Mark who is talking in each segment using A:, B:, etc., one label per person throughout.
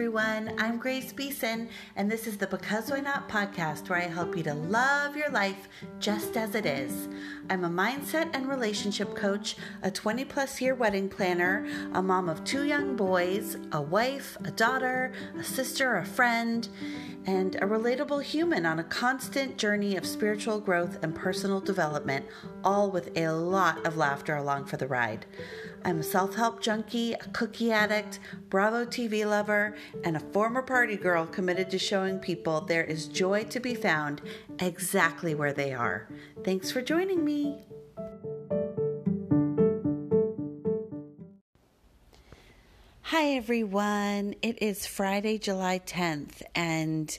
A: everyone. I'm Grace Beeson, and this is the Because Why Not podcast where I help you to love your life just as it is. I'm a mindset and relationship coach, a 20 plus year wedding planner, a mom of two young boys, a wife, a daughter, a sister, a friend, and a relatable human on a constant journey of spiritual growth and personal development, all with a lot of laughter along for the ride. I'm a self help junkie, a cookie addict, Bravo TV lover, and a former party girl committed to showing people there is joy to be found exactly where they are. Thanks for joining me. Hi, everyone. It is Friday, July 10th, and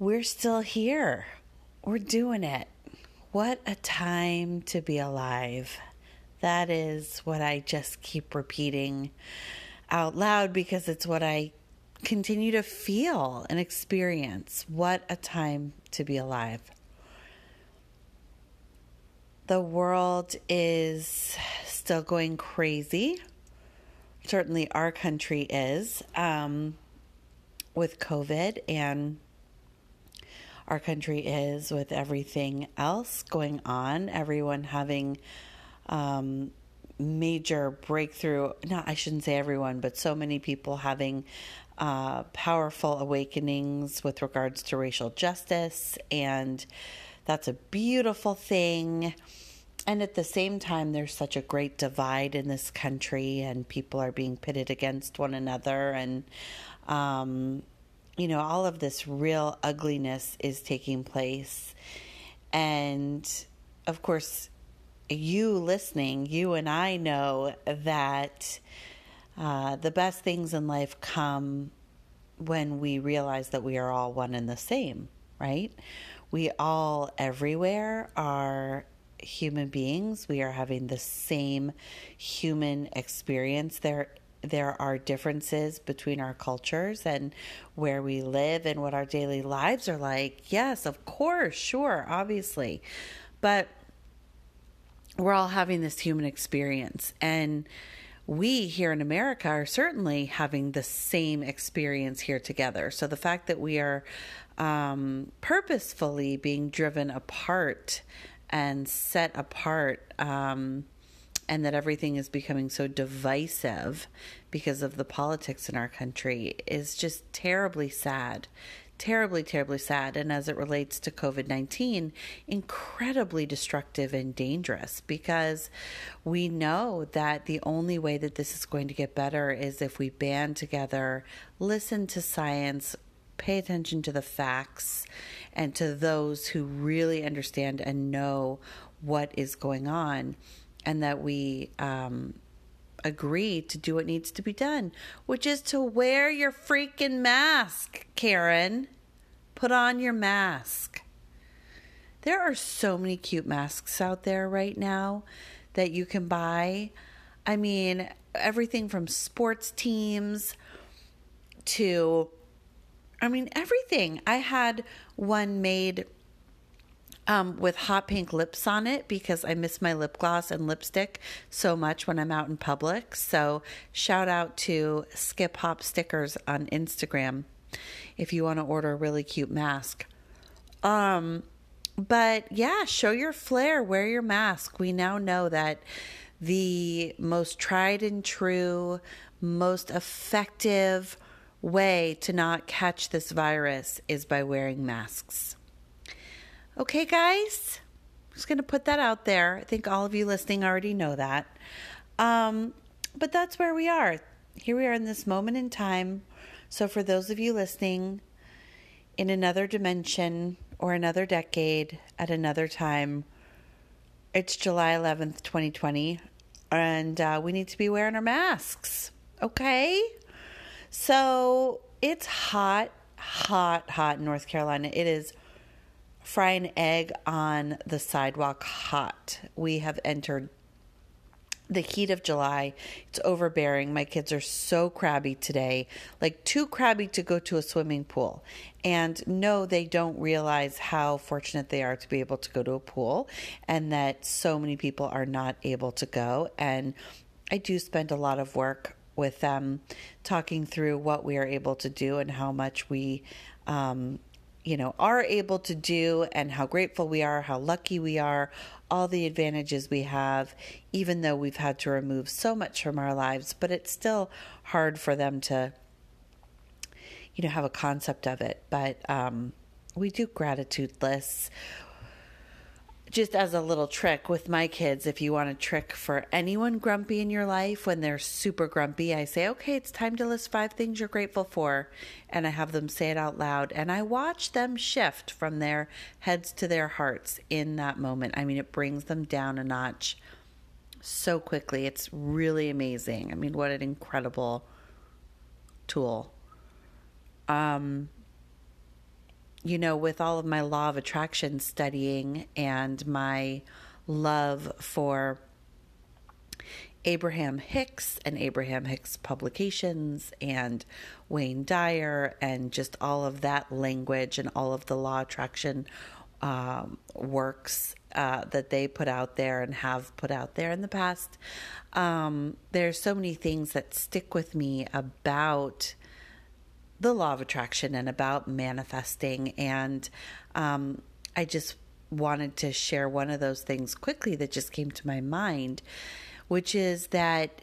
A: we're still here. We're doing it. What a time to be alive. That is what I just keep repeating out loud because it's what I continue to feel and experience. What a time to be alive. The world is still going crazy. Certainly, our country is um, with COVID, and our country is with everything else going on. Everyone having um, major breakthrough. No, I shouldn't say everyone, but so many people having uh, powerful awakenings with regards to racial justice, and that's a beautiful thing. And at the same time, there's such a great divide in this country, and people are being pitted against one another. And, um, you know, all of this real ugliness is taking place. And of course, you listening, you and I know that uh, the best things in life come when we realize that we are all one and the same, right? We all, everywhere, are human beings. We are having the same human experience. There, there are differences between our cultures and where we live and what our daily lives are like. Yes, of course, sure, obviously. But we're all having this human experience. And we here in America are certainly having the same experience here together. So the fact that we are um, purposefully being driven apart and set apart, um, and that everything is becoming so divisive because of the politics in our country is just terribly sad terribly, terribly sad. And as it relates to COVID 19, incredibly destructive and dangerous because we know that the only way that this is going to get better is if we band together, listen to science, pay attention to the facts, and to those who really understand and know what is going on, and that we, um, agree to do what needs to be done, which is to wear your freaking mask, Karen. Put on your mask. There are so many cute masks out there right now that you can buy. I mean, everything from sports teams to, I mean, everything. I had one made um, with hot pink lips on it because I miss my lip gloss and lipstick so much when I'm out in public. So, shout out to Skip Hop Stickers on Instagram if you want to order a really cute mask. Um, but yeah, show your flair, wear your mask. We now know that the most tried and true, most effective way to not catch this virus is by wearing masks. Okay, guys? I'm just going to put that out there. I think all of you listening already know that. Um, but that's where we are. Here we are in this moment in time. So, for those of you listening in another dimension or another decade at another time, it's July 11th, 2020, and uh, we need to be wearing our masks. Okay? So, it's hot, hot, hot in North Carolina. It is fry an egg on the sidewalk hot. We have entered the heat of July. It's overbearing. My kids are so crabby today, like too crabby to go to a swimming pool. And no, they don't realize how fortunate they are to be able to go to a pool and that so many people are not able to go. And I do spend a lot of work with them, talking through what we are able to do and how much we, um, you know, are able to do and how grateful we are, how lucky we are, all the advantages we have, even though we've had to remove so much from our lives, but it's still hard for them to, you know, have a concept of it. But um, we do gratitude lists just as a little trick with my kids, if you want a trick for anyone grumpy in your life when they're super grumpy, I say, okay, it's time to list five things you're grateful for. And I have them say it out loud. And I watch them shift from their heads to their hearts in that moment. I mean, it brings them down a notch so quickly. It's really amazing. I mean, what an incredible tool. Um, you know, with all of my law of attraction studying and my love for Abraham Hicks and Abraham Hicks publications and Wayne Dyer and just all of that language and all of the law attraction um, works uh, that they put out there and have put out there in the past. Um, there's so many things that stick with me about the law of attraction and about manifesting. And um, I just wanted to share one of those things quickly that just came to my mind, which is that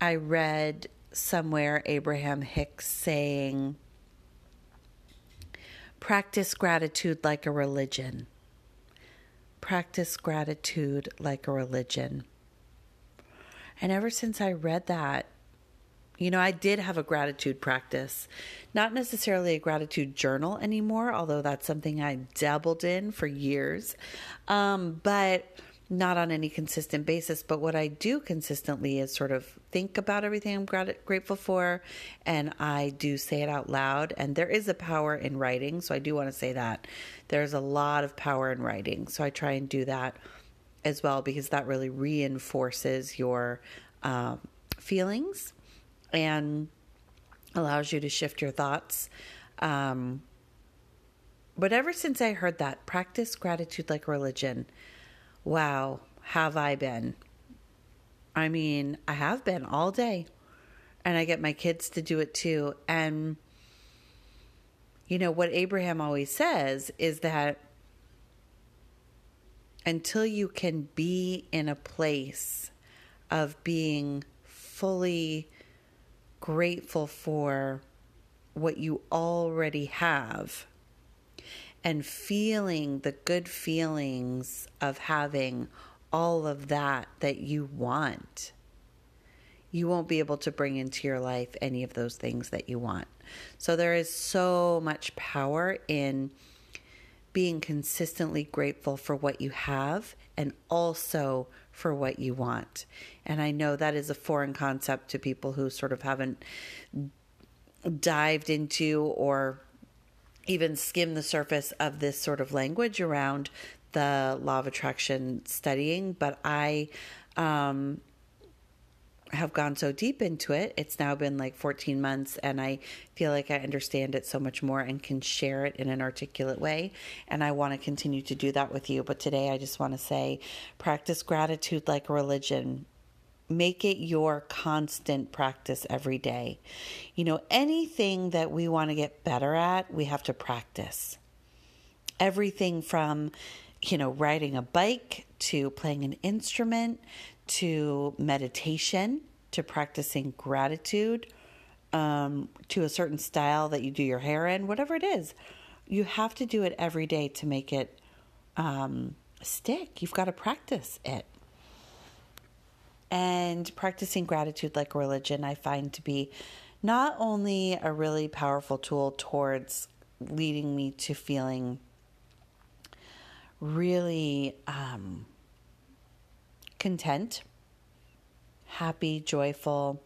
A: I read somewhere Abraham Hicks saying, practice gratitude like a religion. Practice gratitude like a religion. And ever since I read that, you know, I did have a gratitude practice, not necessarily a gratitude journal anymore, although that's something I dabbled in for years, um, but not on any consistent basis. But what I do consistently is sort of think about everything I'm grat- grateful for, and I do say it out loud. And there is a power in writing, so I do want to say that there's a lot of power in writing. So I try and do that as well because that really reinforces your um, feelings and allows you to shift your thoughts. Um, but ever since I heard that, practice gratitude like religion, wow, have I been? I mean, I have been all day. And I get my kids to do it too. And, you know, what Abraham always says is that until you can be in a place of being fully grateful for what you already have and feeling the good feelings of having all of that that you want, you won't be able to bring into your life any of those things that you want. So there is so much power in being consistently grateful for what you have and also for what you want. And I know that is a foreign concept to people who sort of haven't dived into or even skimmed the surface of this sort of language around the law of attraction studying. But I um, have gone so deep into it. It's now been like 14 months, and I feel like I understand it so much more and can share it in an articulate way. And I want to continue to do that with you. But today, I just want to say practice gratitude like a religion. Make it your constant practice every day. You know, anything that we want to get better at, we have to practice. Everything from, you know, riding a bike to playing an instrument to meditation, to practicing gratitude, um, to a certain style that you do your hair in, whatever it is. You have to do it every day to make it um, stick. You've got to practice it. And practicing gratitude like religion, I find to be not only a really powerful tool towards leading me to feeling really um, content, happy, joyful,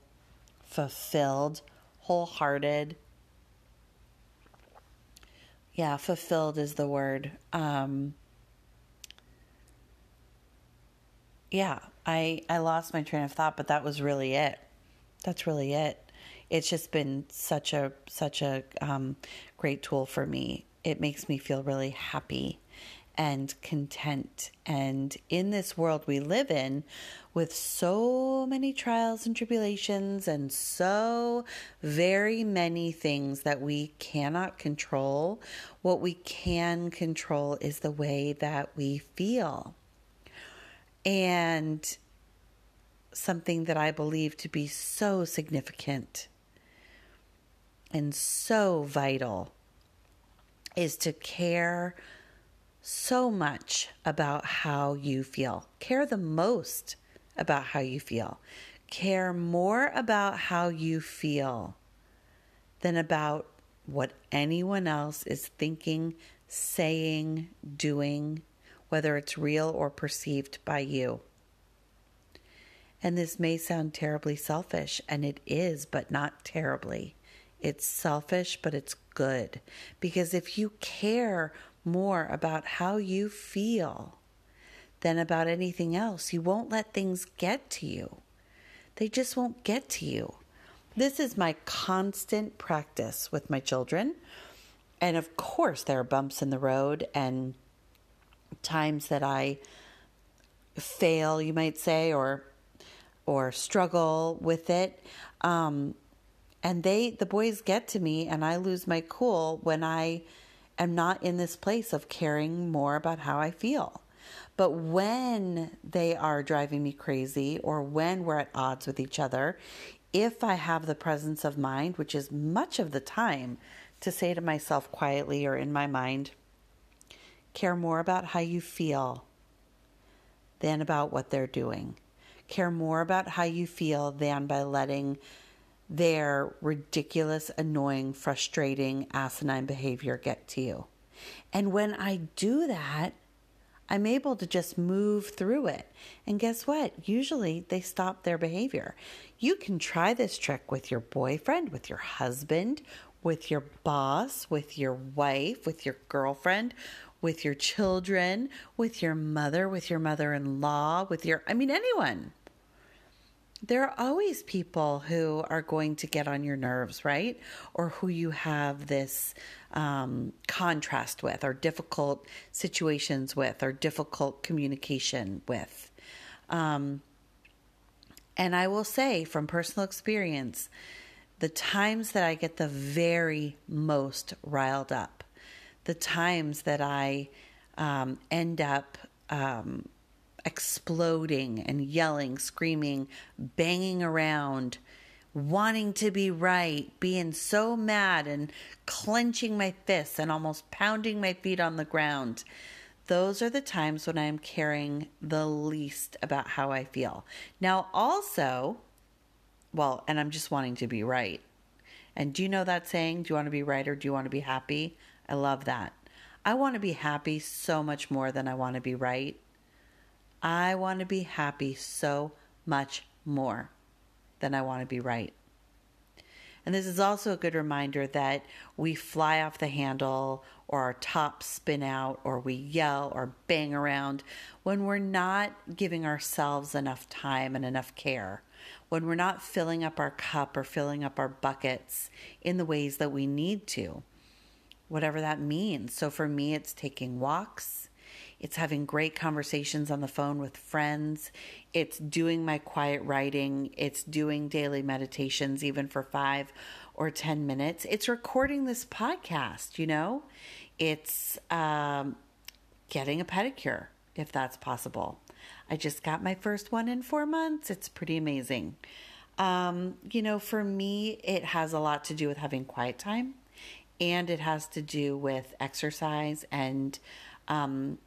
A: fulfilled, wholehearted. Yeah, fulfilled is the word. Um, yeah, I I lost my train of thought, but that was really it. That's really it. It's just been such a such a um, great tool for me. It makes me feel really happy and content. And in this world we live in, with so many trials and tribulations and so very many things that we cannot control, what we can control is the way that we feel. And something that I believe to be so significant and so vital is to care so much about how you feel. Care the most about how you feel. Care more about how you feel than about what anyone else is thinking, saying, doing, whether it's real or perceived by you. And this may sound terribly selfish, and it is, but not terribly. It's selfish, but it's good. Because if you care more about how you feel than about anything else, you won't let things get to you. They just won't get to you. This is my constant practice with my children. And of course, there are bumps in the road and times that I fail, you might say, or or struggle with it. Um, and they, the boys get to me, and I lose my cool when I am not in this place of caring more about how I feel. But when they are driving me crazy or when we're at odds with each other, if I have the presence of mind, which is much of the time, to say to myself quietly or in my mind, care more about how you feel than about what they're doing care more about how you feel than by letting their ridiculous, annoying, frustrating, asinine behavior get to you. And when I do that, I'm able to just move through it. And guess what? Usually they stop their behavior. You can try this trick with your boyfriend, with your husband, with your boss, with your wife, with your girlfriend, with your children, with your mother, with your mother in law, with your, I mean, anyone there are always people who are going to get on your nerves, right? Or who you have this um, contrast with, or difficult situations with, or difficult communication with. Um, and I will say from personal experience, the times that I get the very most riled up, the times that I um, end up um, exploding and yelling, screaming, banging around, wanting to be right, being so mad and clenching my fists and almost pounding my feet on the ground. Those are the times when I'm caring the least about how I feel. Now, also, well, and I'm just wanting to be right. And do you know that saying? Do you want to be right or do you want to be happy? I love that. I want to be happy so much more than I want to be right. I want to be happy so much more than I want to be right. And this is also a good reminder that we fly off the handle or our tops spin out or we yell or bang around when we're not giving ourselves enough time and enough care, when we're not filling up our cup or filling up our buckets in the ways that we need to, whatever that means. So for me, it's taking walks, it's having great conversations on the phone with friends. It's doing my quiet writing. It's doing daily meditations, even for five or 10 minutes. It's recording this podcast, you know? It's um, getting a pedicure, if that's possible. I just got my first one in four months. It's pretty amazing. Um, you know, for me, it has a lot to do with having quiet time and it has to do with exercise and um,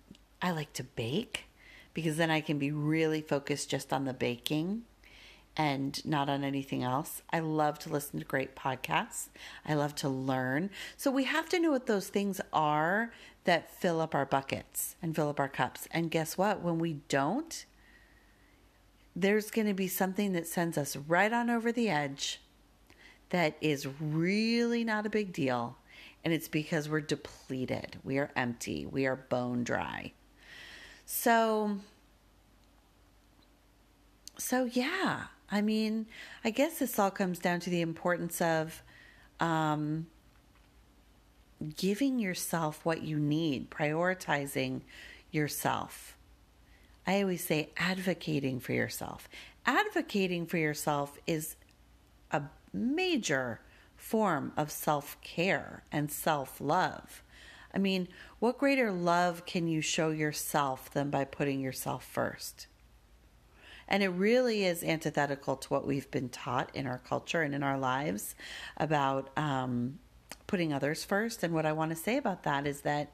A: I like to bake because then I can be really focused just on the baking and not on anything else. I love to listen to great podcasts. I love to learn. So we have to know what those things are that fill up our buckets and fill up our cups. And guess what? When we don't, there's going to be something that sends us right on over the edge that is really not a big deal. And it's because we're depleted, we are empty, we are bone dry. So, so yeah, I mean, I guess this all comes down to the importance of um, giving yourself what you need, prioritizing yourself. I always say advocating for yourself. Advocating for yourself is a major form of self care and self love. I mean, what greater love can you show yourself than by putting yourself first? And it really is antithetical to what we've been taught in our culture and in our lives about um, putting others first. And what I want to say about that is that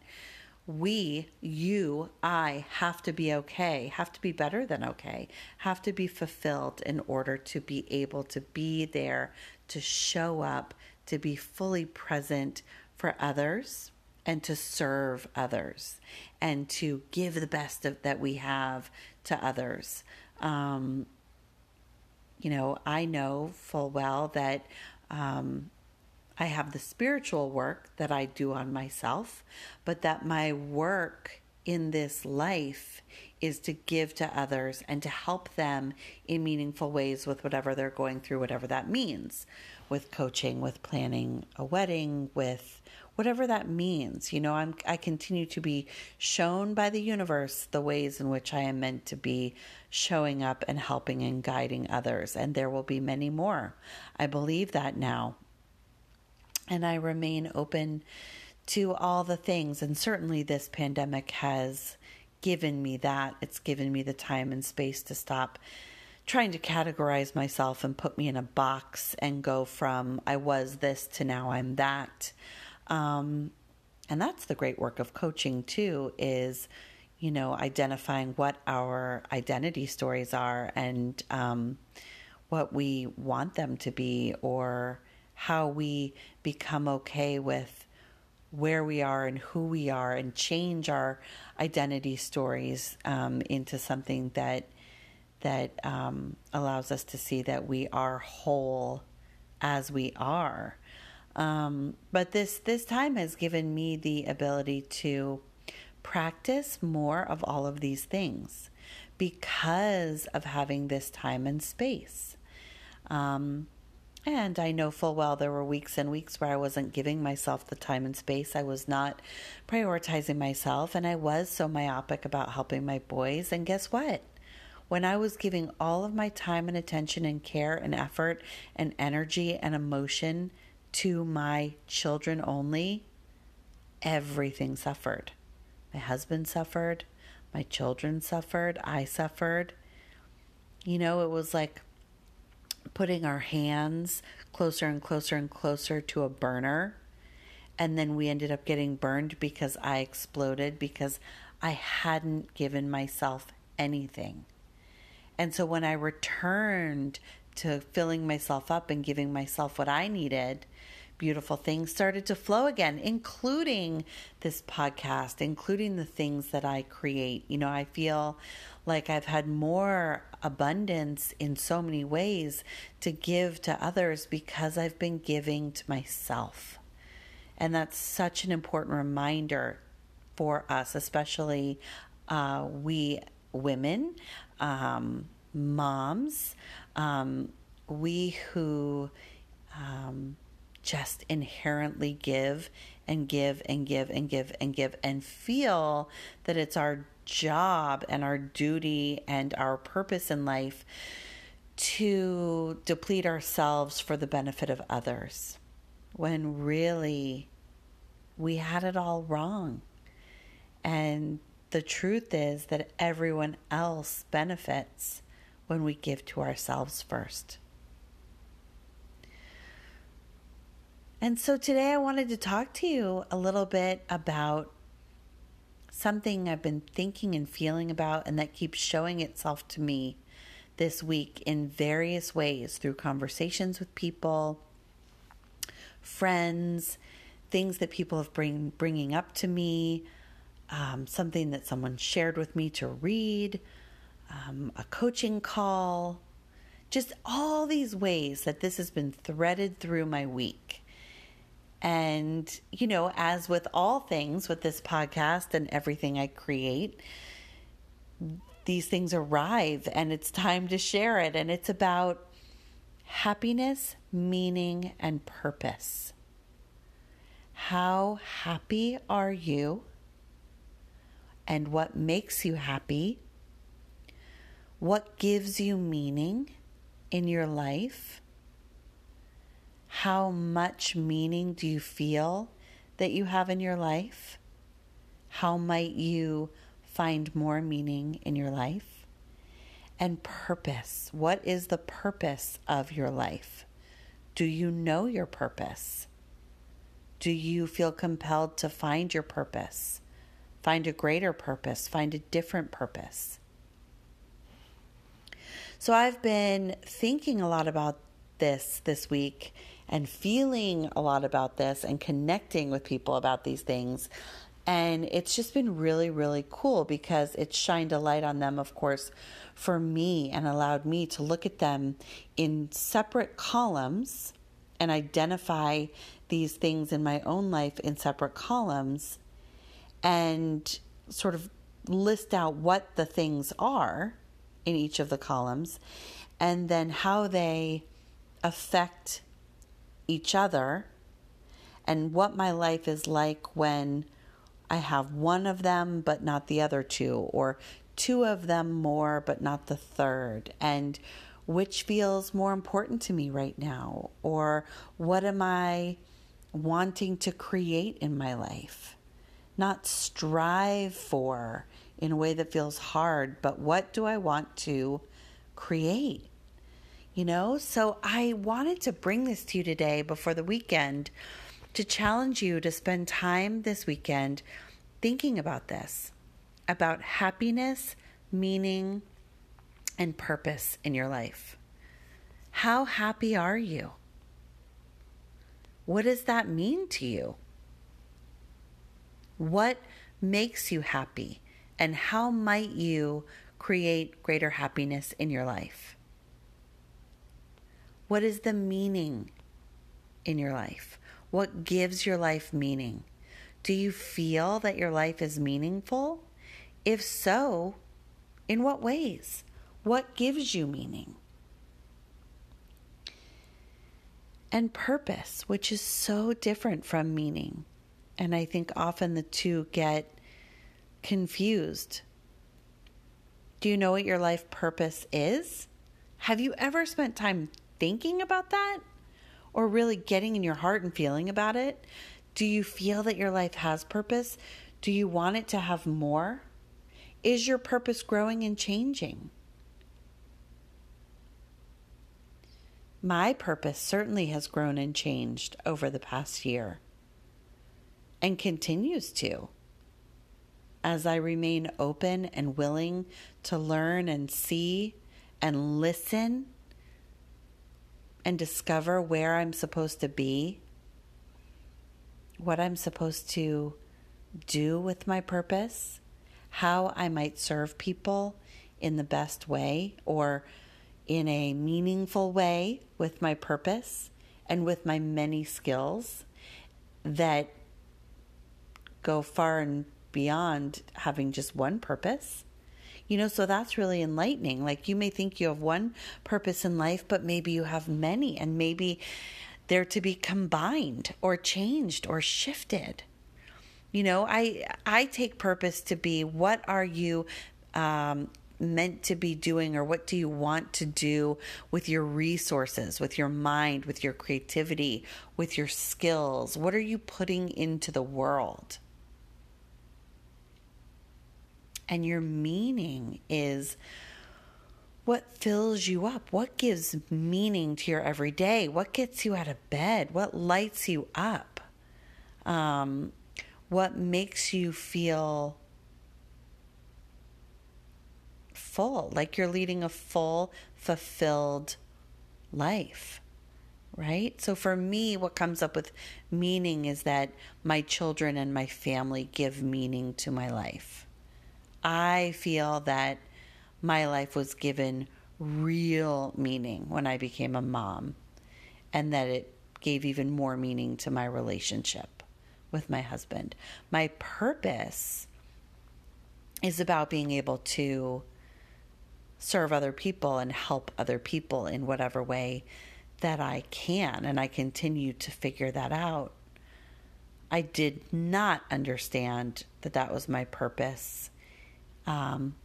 A: we, you, I have to be okay, have to be better than okay, have to be fulfilled in order to be able to be there, to show up, to be fully present for others and to serve others and to give the best of, that we have to others. Um, you know, I know full well that um, I have the spiritual work that I do on myself, but that my work in this life is to give to others and to help them in meaningful ways with whatever they're going through, whatever that means, with coaching, with planning a wedding, with whatever that means. You know, I'm I continue to be shown by the universe the ways in which I am meant to be showing up and helping and guiding others, and there will be many more. I believe that now and I remain open to all the things. And certainly, this pandemic has given me that. It's given me the time and space to stop trying to categorize myself and put me in a box and go from I was this to now I'm that. Um, and that's the great work of coaching, too, is, you know, identifying what our identity stories are and um, what we want them to be or how we become okay with where we are and who we are and change our identity stories um, into something that that um, allows us to see that we are whole as we are. Um, but this this time has given me the ability to practice more of all of these things because of having this time and space. Um, and I know full well there were weeks and weeks where I wasn't giving myself the time and space. I was not prioritizing myself, and I was so myopic about helping my boys. And guess what? When I was giving all of my time and attention and care and effort and energy and emotion to my children only, everything suffered. My husband suffered, my children suffered, I suffered. You know, it was like putting our hands closer and closer and closer to a burner. And then we ended up getting burned because I exploded because I hadn't given myself anything. And so when I returned to filling myself up and giving myself what I needed, beautiful things started to flow again, including this podcast, including the things that I create. You know, I feel like I've had more abundance in so many ways to give to others because I've been giving to myself. And that's such an important reminder for us, especially uh, we women, um, moms, um, we who um, just inherently give and give and give and give and give and feel that it's our job and our duty and our purpose in life to deplete ourselves for the benefit of others when really we had it all wrong. And the truth is that everyone else benefits when we give to ourselves first. And so today I wanted to talk to you a little bit about something I've been thinking and feeling about, and that keeps showing itself to me this week in various ways through conversations with people, friends, things that people have bring bringing up to me, um, something that someone shared with me to read, um, a coaching call, just all these ways that this has been threaded through my week. And, you know, as with all things with this podcast and everything I create, these things arrive and it's time to share it. And it's about happiness, meaning, and purpose. How happy are you? And what makes you happy? What gives you meaning in your life? How much meaning do you feel that you have in your life? How might you find more meaning in your life? And purpose. What is the purpose of your life? Do you know your purpose? Do you feel compelled to find your purpose? Find a greater purpose, find a different purpose. So I've been thinking a lot about this this week and feeling a lot about this and connecting with people about these things. And it's just been really, really cool because it shined a light on them, of course, for me and allowed me to look at them in separate columns and identify these things in my own life in separate columns and sort of list out what the things are in each of the columns and then how they affect each other and what my life is like when I have one of them but not the other two, or two of them more but not the third, and which feels more important to me right now, or what am I wanting to create in my life? Not strive for in a way that feels hard, but what do I want to create? You know, so I wanted to bring this to you today before the weekend to challenge you to spend time this weekend thinking about this about happiness, meaning, and purpose in your life. How happy are you? What does that mean to you? What makes you happy? And how might you create greater happiness in your life? What is the meaning in your life? What gives your life meaning? Do you feel that your life is meaningful? If so, in what ways? What gives you meaning? And purpose, which is so different from meaning. And I think often the two get confused. Do you know what your life purpose is? Have you ever spent time thinking about that? Or really getting in your heart and feeling about it? Do you feel that your life has purpose? Do you want it to have more? Is your purpose growing and changing? My purpose certainly has grown and changed over the past year and continues to as I remain open and willing to learn and see and listen and discover where I'm supposed to be, what I'm supposed to do with my purpose, how I might serve people in the best way or in a meaningful way with my purpose and with my many skills that go far and beyond having just one purpose. You know, so that's really enlightening. Like you may think you have one purpose in life, but maybe you have many, and maybe they're to be combined or changed or shifted. You know, I I take purpose to be what are you um, meant to be doing or what do you want to do with your resources, with your mind, with your creativity, with your skills? What are you putting into the world? And your meaning is what fills you up, what gives meaning to your everyday, what gets you out of bed, what lights you up, um, what makes you feel full, like you're leading a full, fulfilled life. Right? So, for me, what comes up with meaning is that my children and my family give meaning to my life I feel that my life was given real meaning when I became a mom, and that it gave even more meaning to my relationship with my husband. My purpose is about being able to serve other people and help other people in whatever way that I can, and I continue to figure that out. I did not understand that that was my purpose um,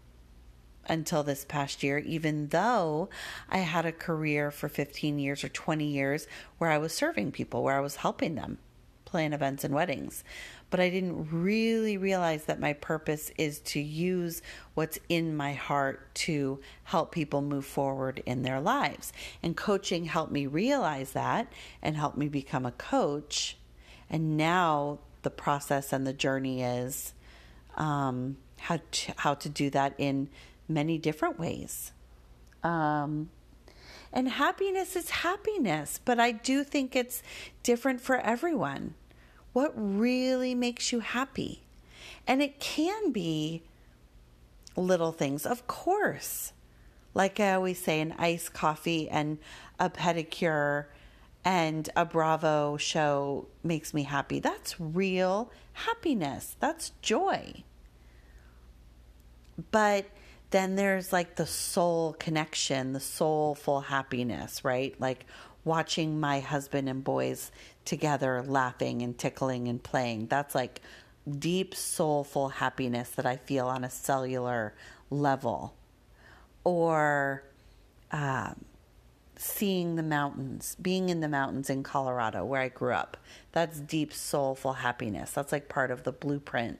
A: until this past year, even though I had a career for 15 years or 20 years where I was serving people, where I was helping them plan events and weddings. But I didn't really realize that my purpose is to use what's in my heart to help people move forward in their lives. And coaching helped me realize that and helped me become a coach. And now the process and the journey is um, how to, how to do that in many different ways. Um, and happiness is happiness, but I do think it's different for everyone. What really makes you happy? And it can be little things, of course. Like I always say, an iced coffee and a pedicure and a Bravo show makes me happy. That's real happiness. That's joy. But then there's like the soul connection, the soulful happiness, right? Like watching my husband and boys together laughing and tickling and playing. That's like deep soulful happiness that I feel on a cellular level. Or um, seeing the mountains, being in the mountains in Colorado where I grew up. That's deep soulful happiness. That's like part of the blueprint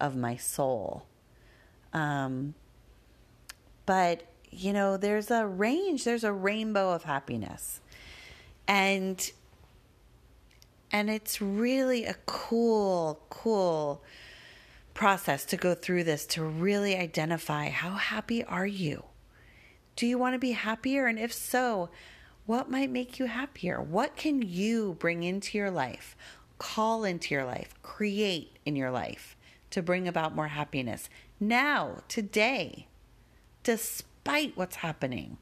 A: of my soul. Um, but, you know, there's a range, there's a rainbow of happiness. And and it's really a cool, cool process to go through this to really identify how happy are you? Do you want to be happier? And if so, what might make you happier? What can you bring into your life, call into your life, create in your life to bring about more happiness now, today, despite what's happening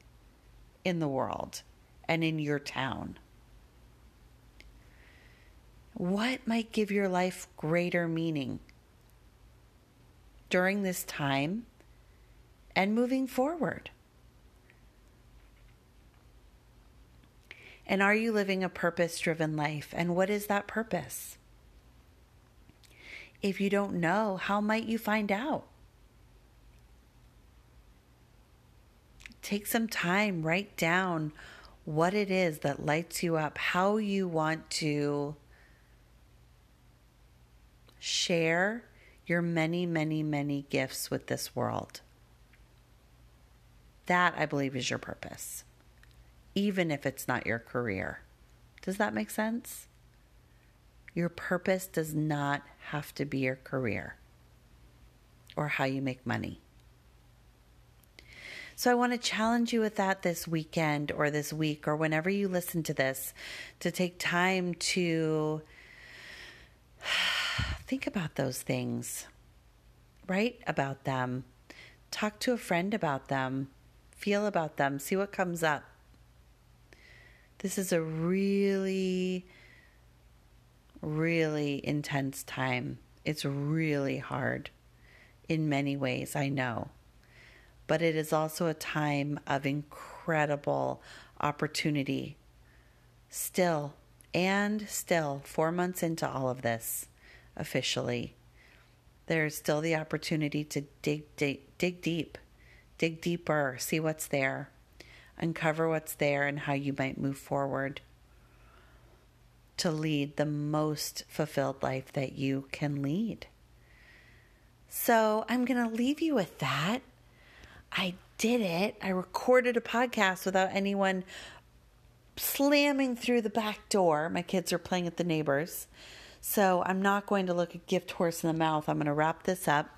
A: in the world and in your town? What might give your life greater meaning during this time and moving forward? And are you living a purpose driven life? And what is that purpose? If you don't know, how might you find out? Take some time, write down what it is that lights you up, how you want to Share your many, many, many gifts with this world. That, I believe, is your purpose, even if it's not your career. Does that make sense? Your purpose does not have to be your career or how you make money. So I want to challenge you with that this weekend or this week or whenever you listen to this to take time to think about those things, write about them, talk to a friend about them, feel about them, see what comes up. This is a really, really intense time. It's really hard in many ways, I know. But it is also a time of incredible opportunity. Still, and still, four months into all of this, officially, there's still the opportunity to dig, dig, dig deep, dig deeper, see what's there, uncover what's there, and how you might move forward to lead the most fulfilled life that you can lead. So I'm going to leave you with that. I did it. I recorded a podcast without anyone slamming through the back door. My kids are playing at the neighbors. So I'm not going to look a gift horse in the mouth. I'm going to wrap this up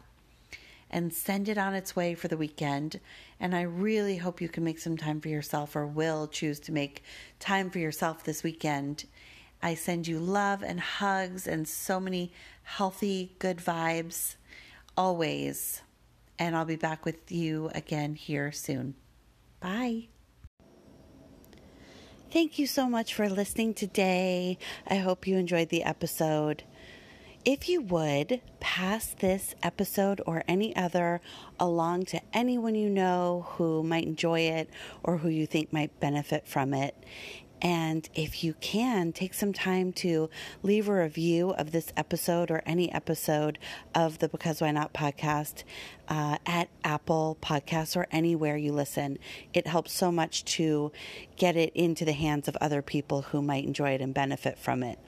A: and send it on its way for the weekend. And I really hope you can make some time for yourself or will choose to make time for yourself this weekend. I send you love and hugs and so many healthy, good vibes always. And I'll be back with you again here soon. Bye. Thank you so much for listening today. I hope you enjoyed the episode. If you would, pass this episode or any other along to anyone you know who might enjoy it or who you think might benefit from it. And if you can, take some time to leave a review of this episode or any episode of the Because Why Not podcast uh, at Apple Podcasts or anywhere you listen. It helps so much to get it into the hands of other people who might enjoy it and benefit from it.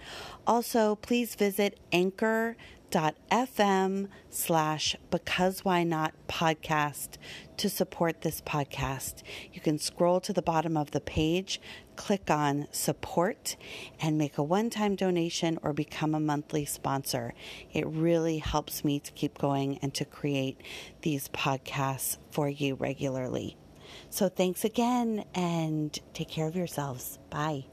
A: Also, please visit Anchor anchor.fm slash because why not podcast to support this podcast. You can scroll to the bottom of the page, click on support, and make a one time donation or become a monthly sponsor. It really helps me to keep going and to create these podcasts for you regularly. So thanks again and take care of yourselves. Bye.